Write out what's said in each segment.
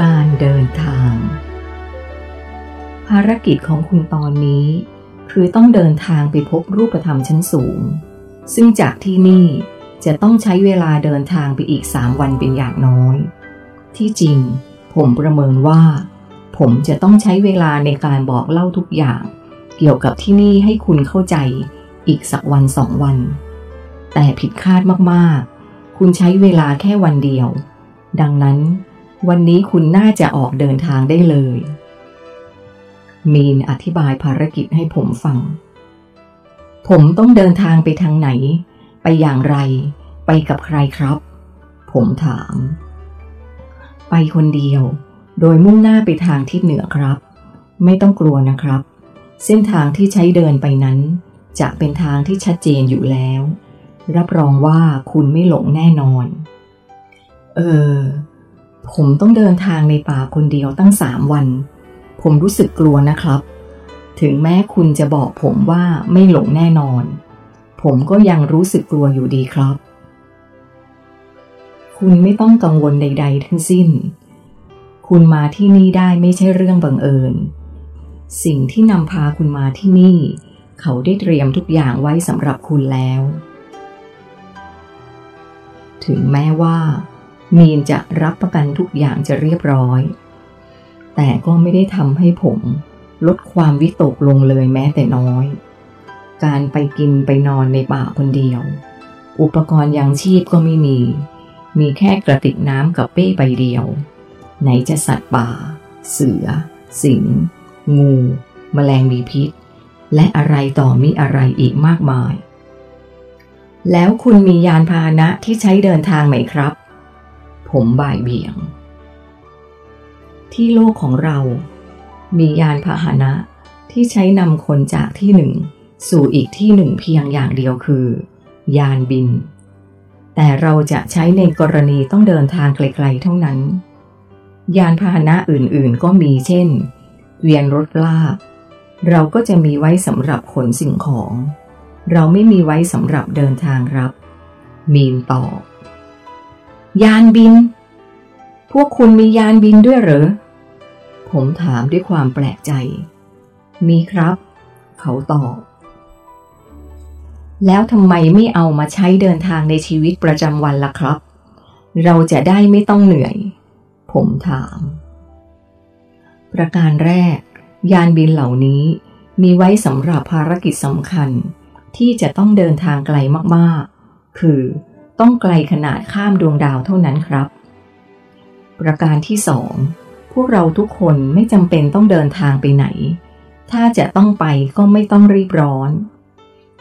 การเดินทาง ภารกิจของคุณตอนนี้ คือต้องเดินทางไปพบรูปธรรมชั้นสูง ซึ่งจากที่นี่จะต้องใช้เวลาเดินทางไปอีกสามวันเป็นอย่างน้อย ที่จริง ผมประเมินว่า ผมจะต้องใช้เวลาในการบอกเล่าทุกอย่าง เกี่ยวกับที่นี่ให้คุณเข้าใจอีกสักวันสองวัน แต่ผิดคาดมากๆ คุณใช้เวลาแค่วันเดียว ดังนั้น วันนี้คุณน่าจะออกเดินทางได้เลย มีนอธิบายภารกิจให้ผมฟัง ผมต้องเดินทางไปทางไหน ไปอย่างไร ไปกับใครครับ ผมถาม ไปคนเดียว โดยมุ่งหน้าไปทางทิศเหนือครับ ไม่ต้องกลัวนะครับ เส้นทางที่ใช้เดินไปนั้น จะเป็นทางที่ชัดเจนอยู่แล้ว รับรองว่าคุณไม่หลงแน่นอน เออ ผมต้องเดินทางในป่าคนเดียวตั้งสามวัน ผมรู้สึกกลัวนะครับ ถึงแม้คุณจะบอกผมว่าไม่หลงแน่นอน ผมก็ยังรู้สึกกลัวอยู่ดีครับ คุณไม่ต้องกังวลใด ๆ ทั้งสิ้น คุณมาที่นี่ได้ไม่ใช่เรื่องบังเอิญ สิ่งที่นำพาคุณมาที่นี่ เขาได้เตรียมทุกอย่างไว้สำหรับคุณแล้ว ถึงแม้ว่า มีนจะรับประกันทุกอย่างจะเรียบร้อย แต่ก็ไม่ได้ทำให้ผม ลดความวิตกลงเลยแม้แต่น้อย การไปกินไปนอนในป่าคนเดียว อุปกรณ์ยังชีพก็ไม่มี มีแค่กระติกน้ำกับเป้ใบเดียว ไหนจะสัตว์ป่า เสือ สิง งูแมลงมีพิษ และอะไรต่อมีอะไรอีกมากมาย แล้วคุณมียานพาหนะที่ใช้เดินทางไหมครับ ผมบ่ายเบี่ยง ที่โลกของเรา มียานพาหนะที่ใช้นำคนจากที่หนึ่ง สู่อีกที่หนึ่งเพียงอย่างเดียวคือ ยานบิน แต่เราจะใช้ในกรณีต้องเดินทางไกลๆเท่านั้น ยานพาหนะอื่นๆก็มีเช่น เวียนรถลาก เราก็จะมีไว้สำหรับขนสิ่งของ เราไม่มีไว้สำหรับเดินทางครับ มีนตอบ ยานบิน พวกคุณมียานบินด้วยเหรอ ผมถามด้วยความแปลกใจ มีครับ เขาตอบ แล้วทำไมไม่เอามาใช้เดินทางในชีวิตประจำวันล่ะครับ เราจะได้ไม่ต้องเหนื่อย ผมถาม ประการแรก ยานบินเหล่านี้มีไว้สำหรับภารกิจสำคัญที่จะต้องเดินทางไกลมากๆ คือ ต้องไกลขนาดข้ามดวงดาวเท่านั้นครับ ประการที่สองพวกเราทุกคนไม่จำเป็นต้องเดินทางไปไหน ถ้าจะต้องไปก็ไม่ต้องรีบร้อน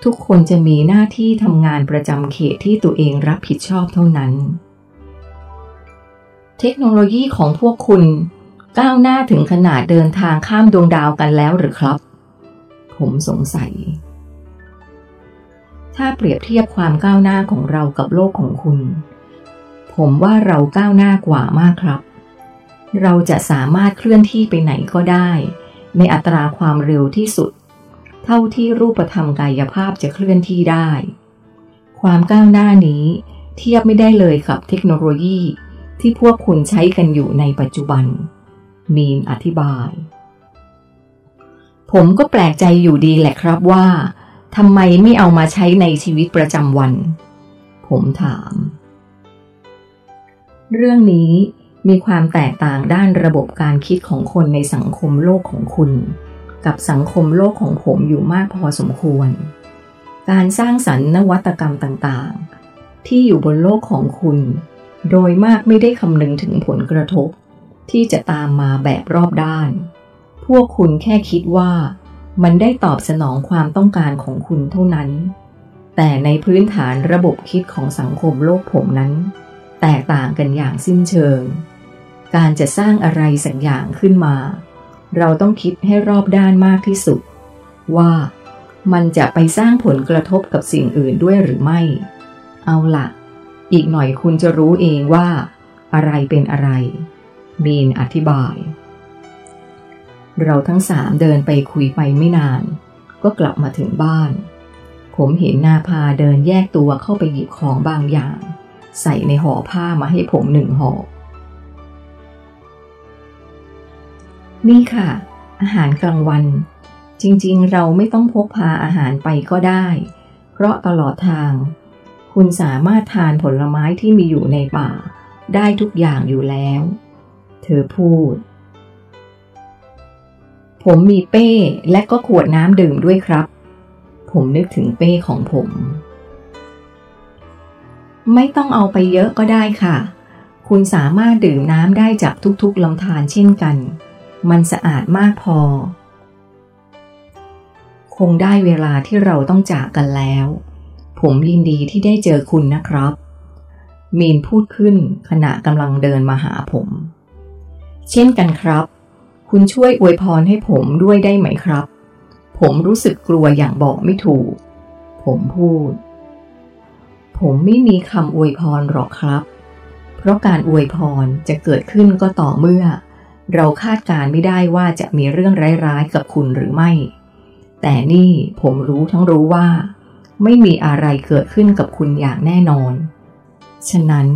ทุกคนจะมีหน้าที่ทำงานประจำเขตที่ตัวเองรับผิดชอบเท่านั้น เทคโนโลยีของพวกคุณก้าวหน้าถึงขนาดเดินทางข้ามดวงดาวกันแล้วหรือครับ ผมสงสัย ถ้าเปรียบเทียบความก้าวหน้าของเรากับโลกของคุณ ผมว่าเราก้าวหน้ากว่ามากครับ เราจะสามารถเคลื่อนที่ไปไหนก็ได้ ในอัตราความเร็วที่สุด เท่าที่รูปธรรมกายภาพจะเคลื่อนที่ได้ ความก้าวหน้านี้เทียบไม่ได้เลยกับเทคโนโลยีที่พวกคุณใช้กันอยู่ในปัจจุบัน มีนอธิบาย ผมก็แปลกใจอยู่ดีแหละครับว่า ทำไมไม่เอามาใช้ในชีวิตประจำวัน ผมถาม เรื่องนี้มีความแตกต่างด้านระบบการคิดของคนในสังคมโลกของคุณ กับสังคมโลกของผมอยู่มากพอสมควร การสร้างสรรค์นวัตกรรมต่างๆ ที่อยู่บนโลกของคุณ โดยมากไม่ได้คำนึงถึงผลกระทบ ที่จะตามมาแบบรอบด้าน พวกคุณแค่คิดว่า มันได้ตอบสนองความต้องการของคุณเท่านั้น แต่ในพื้นฐานระบบคิดของสังคมโลกผมนั้น แตกต่างกันอย่างสิ้นเชิง การจะสร้างอะไรสักอย่างขึ้นมา เราต้องคิดให้รอบด้านมากที่สุด ว่ามันจะไปสร้างผลกระทบกับสิ่งอื่นด้วยหรือไม่ เอาละอีกหน่อยคุณจะรู้เองว่า อะไรเป็นอะไร มีนอธิบาย เราทั้งสามเดินไปคุยไปไม่นาน ก็กลับมาถึงบ้าน ผมเห็นนาพาเดินแยกตัวเข้าไปหยิบของบางอย่าง ใส่ในห่อผ้ามาให้ผมหนึ่งห่อ นี่ค่ะ อาหารกลางวัน จริงๆ เราไม่ต้องพกพาอาหารไปก็ได้ เพราะตลอดทาง คุณสามารถทานผลไม้ที่มีอยู่ในป่า ได้ทุกอย่างอยู่แล้ว เธอพูด ผมมีเป้และก็ขวดน้ำดื่มด้วยครับ ผมนึกถึงเป้ของผม ไม่ต้องเอาไปเยอะก็ได้ค่ะ คุณสามารถดื่มน้ำได้จากทุกๆลำธารเช่นกัน มันสะอาดมากพอ คงได้เวลาที่เราต้องจากกันแล้ว ผมยินดีที่ได้เจอคุณนะครับ มีนพูดขึ้นขณะกำลังเดินมาหาผม เช่นกันครับ คุณช่วยอวยพรให้ผมด้วยได้ไหมครับ ผมรู้สึกกลัวอย่างบอกไม่ถูก ผมพูด ผมไม่มีคำอวยพรหรอกครับ เพราะการอวยพรจะเกิดขึ้นก็ต่อเมื่อ เราคาดการไม่ได้ว่าจะมีเรื่องร้ายๆกับคุณหรือไม่ แต่นี่ผมรู้ทั้งรู้ว่า ไม่มีอะไรเกิดขึ้นกับคุณอย่างแน่นอน ฉะนั้น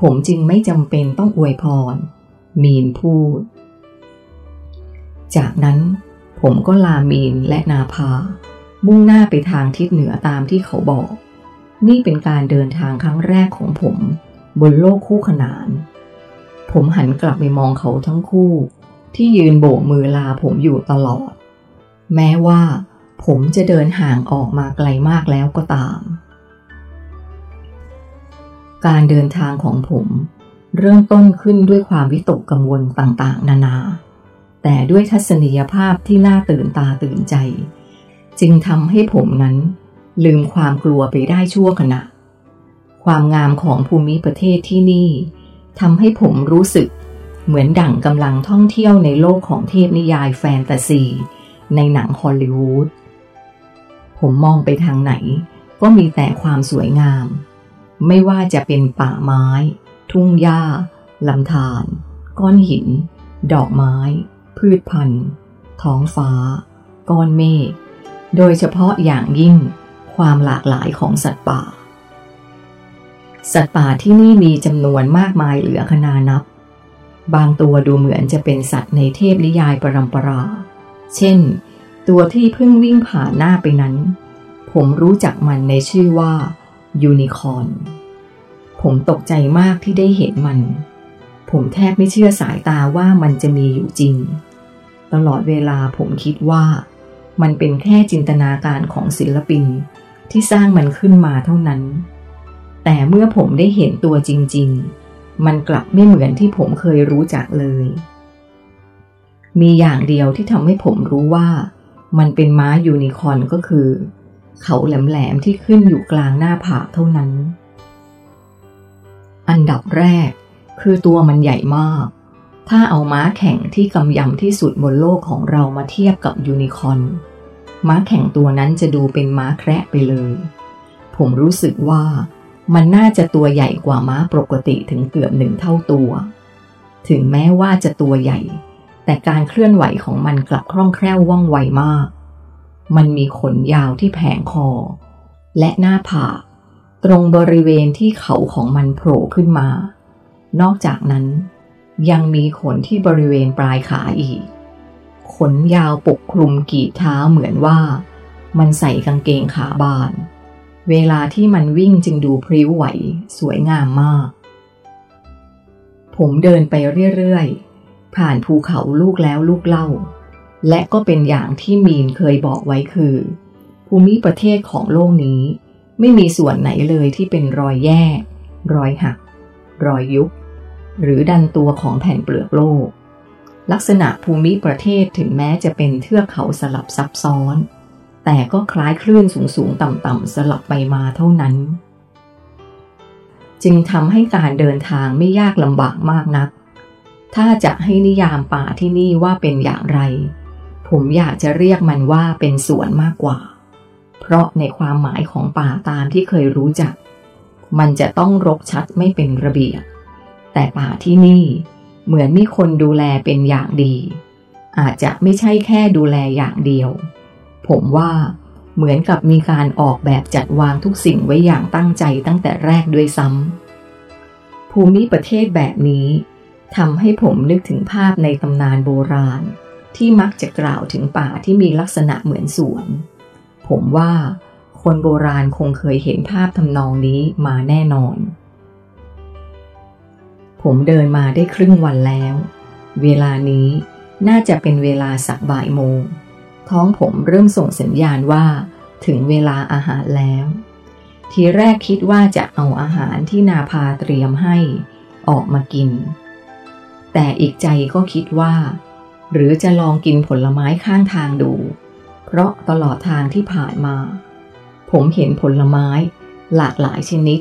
ผมจึงไม่จำเป็นต้องอวยพร มีนพูด จากนั้นผมก็ลามีนและนาพา มุ่งหน้าไปทางทิศเหนือตามที่เขาบอก นี่เป็นการเดินทางครั้งแรกของผม บนโลกคู่ขนาน ผมหันกลับไปมองเขาทั้งคู่ ที่ยืนโบกมือลาผมอยู่ตลอด แม้ว่าผมจะเดินห่างออกมาไกลมากแล้วก็ตาม การเดินทางของผม เริ่มต้นขึ้นด้วยความวิตกกังวลต่างๆ นานา แต่ด้วยทัศนียภาพที่น่าตื่นตาตื่นใจ จึงทำให้ผมนั้น ลืมความกลัวไปได้ชั่วขณะ ความงามของภูมิประเทศที่นี่ทำให้ผมรู้สึก เหมือนดั่งกำลังท่องเที่ยวในโลกของเทพนิยายแฟนตาซี ในหนังฮอลลีวูดผมมองไปทางไหน ก็มีแต่ความสวยงาม ไม่ว่าจะเป็นป่าไม้ ทุ่งหญ้าลำธารก้อนหิน ดอกไม้ พืชพันธุ์ ท้องฟ้า ก้อนเมฆ โดยเฉพาะอย่างยิ่งความหลากหลายของสัตว์ป่า สัตว์ป่าที่นี่มีจำนวนมากมายเหลือขนานับ บางตัวดูเหมือนจะเป็นสัตว์ในเทพนิยายปรำปรา เช่น ตัวที่เพิ่งวิ่งผ่านหน้าไปนั้น ผมรู้จักมันในชื่อว่ายูนิคอนผมตกใจมากที่ได้เห็นมัน ผมแทบไม่เชื่อสายตาว่ามันจะมีอยู่จริง ตลอดเวลาผมคิดว่า มันเป็นแค่จินตนาการของศิลปินที่สร้างมันขึ้นมาเท่านั้น แต่เมื่อผมได้เห็นตัวจริง ๆ มันกลับไม่เหมือนที่ผมเคยรู้จักเลย มีอย่างเดียวที่ทำให้ผมรู้ว่ามันเป็นม้ายูนิคอนก็คือ เขาแหลมๆที่ขึ้นอยู่กลางหน้าผาเท่านั้น อันดับแรกคือตัวมันใหญ่มาก ถ้าเอาม้าแข่งที่กำยำที่สุดบนโลกของเรามาเทียบกับยูนิคอนม้าแข่งตัวนั้นจะดูเป็นม้าแคระไปเลย ผมรู้สึกว่ามันน่าจะตัวใหญ่กว่าม้าปกติถึงเกือบหนึ่งเท่าตัว ถึงแม้ว่าจะตัวใหญ่ แต่การเคลื่อนไหวของมันกลับคล่องแคล่วว่องไวมาก มันมีขนยาวที่แผงคอ และหน้าผากตรงบริเวณที่เขาของมันโผล่ขึ้นมา นอกจากนั้น ยังมีขนที่บริเวณปลายขาอีก ขนยาวปกคลุมกีดเท้าเหมือนว่า มันใส่กางเกงขาบาน เวลาที่มันวิ่งจึงดูพริ้วไหว สวยงามมาก ผมเดินไปเรื่อยๆ ผ่านภูเขาลูกแล้วลูกเล่า และก็เป็นอย่างที่มีนเคยบอกไว้คือ ภูมิประเทศของโลกนี้ ไม่มีส่วนไหนเลยที่เป็นรอยแยก รอยหัก รอยยุบ หรือดันตัวของแผ่นเปลือกโลก ลักษณะภูมิประเทศถึงแม้จะเป็นเทือกเขาสลับซับซ้อน แต่ก็คล้ายคลื่นสูงๆต่ำๆสลับไปมาเท่านั้น จึงทำให้การเดินทางไม่ยากลำบากมากนัก ถ้าจะให้นิยามป่าที่นี่ว่าเป็นอย่างไร ผมอยากจะเรียกมันว่าเป็นสวนมากกว่า เพราะในความหมายของป่าตามที่เคยรู้จัก มันจะต้องรกชัดไม่เป็นระเบียบ แต่ป่าที่นี่เหมือนมีคนดูแลเป็นอย่างดี อาจจะไม่ใช่แค่ดูแลอย่างเดียว ผมว่าเหมือนกับมีการออกแบบจัดวางทุกสิ่งไว้อย่างตั้งใจตั้งแต่แรกด้วยซ้ำภูมิประเทศแบบนี้ทำให้ผมนึกถึงภาพในตำนานโบราณ ที่มักจะกล่าวถึงป่าที่มีลักษณะเหมือนสวน ผมว่าคนโบราณคงเคยเห็นภาพทำนองนี้มาแน่นอน ผมเดินมาได้ครึ่งวันแล้ว เวลานี้น่าจะเป็นเวลาสักบ่ายโมง ท้องผมเริ่มส่งสัญญาณว่า ถึงเวลาอาหารแล้ว ทีแรกคิดว่าจะเอาอาหารที่นาพาเตรียมให้ออกมากิน แต่อีกใจก็คิดว่า หรือจะลองกินผลไม้ข้างทางดู เพราะตลอดทางที่ผ่านมา ผมเห็นผลไม้หลากหลายชนิด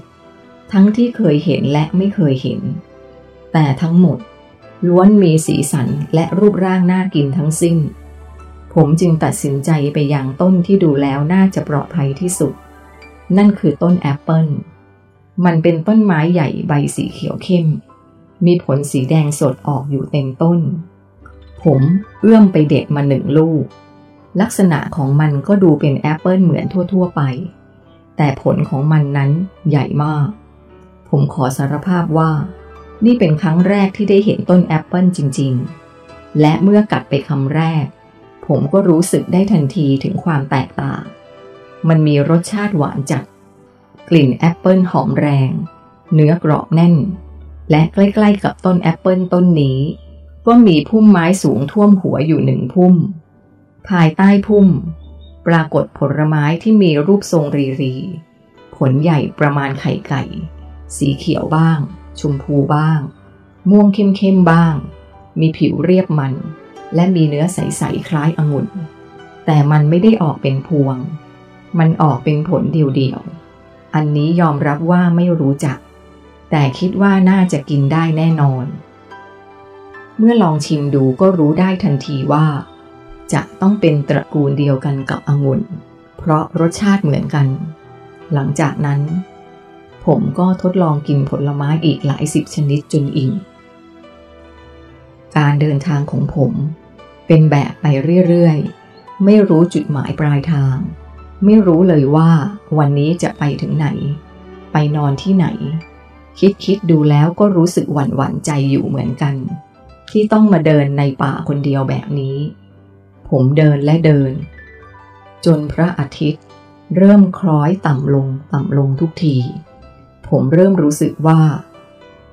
ทั้งที่เคยเห็นและไม่เคยเห็น แต่ทั้งหมด ล้วนมีสีสันและรูปร่างน่ากินทั้งสิ้น ผมจึงตัดสินใจไปยังต้นที่ดูแล้วน่าจะปลอดภัยที่สุด นั่นคือต้นแอปเปิลมันเป็นต้นไม้ใหญ่ใบสีเขียวเข้ม มีผลสีแดงสดออกอยู่เต็มต้น ผมเอื้อมไปเด็ดมาหนึ่งลูก ลักษณะของมันก็ดูเป็นแอปเปิลเหมือนทั่ว ๆ ไป แต่ผลของมันนั้นใหญ่มาก ผมขอสารภาพว่า นี่เป็นครั้งแรกที่ได้เห็นต้นแอปเปิลจริง ๆ และเมื่อกัดไปคำแรก ผมก็รู้สึกได้ทันทีถึงความแตกต่าง มันมีรสชาติหวานจัด กลิ่นแอปเปิลหอมแรง เนื้อกรอบแน่น และใกล้ๆกับต้นแอปเปิลต้นนี้ ก็มีพุ่มไม้สูงท่วมหัวอยู่หนึ่งพุ่ม ภายใต้พุ่ม ปรากฏผลไม้ที่มีรูปทรงรีรี ผลใหญ่ประมาณไข่ไก่ สีเขียวบ้าง ชมพูบ้าง ม่วงเข้มๆบ้าง มีผิวเรียบมัน และมีเนื้อใสๆคล้ายองุ่น แต่มันไม่ได้ออกเป็นพวง มันออกเป็นผลเดียวๆ อันนี้ยอมรับว่าไม่รู้จัก แต่คิดว่าน่าจะกินได้แน่นอน เมื่อลองชิมดูก็รู้ได้ทันทีว่า จะต้องเป็นตระกูลเดียวกันกับองุ่น เพราะรสชาติเหมือนกัน หลังจากนั้น ผมก็ทดลองกินผลไม้อีกหลายสิบชนิดจนอิ่ม การเดินทางของผม เป็นแบบไปเรื่อยๆ ไม่รู้จุดหมายปลายทาง ไม่รู้เลยว่าวันนี้จะไปถึงไหน ไปนอนที่ไหน คิดคิดดูแล้วก็รู้สึกหวั่นหวั่นใจอยู่เหมือนกัน ที่ต้องมาเดินในป่าคนเดียวแบบนี้ ผมเดินและเดิน จนพระอาทิตย์ เริ่มคล้อยต่ำลงต่ำลงทุกที ผมเริ่มรู้สึกว่า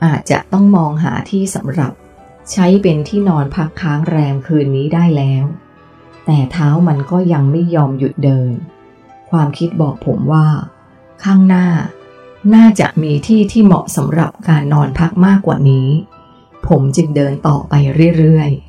อาจจะต้องมองหาที่สำหรับ ใช้เป็นที่นอนพักค้างแรมคืนนี้ได้แล้ว แต่เท้ามันก็ยังไม่ยอมหยุดเดิน ความคิดบอกผมว่า ข้างหน้า น่าจะมีที่ที่เหมาะสำหรับการนอนพักมากกว่านี้ ผมจึงเดินต่อไปเรื่อยๆ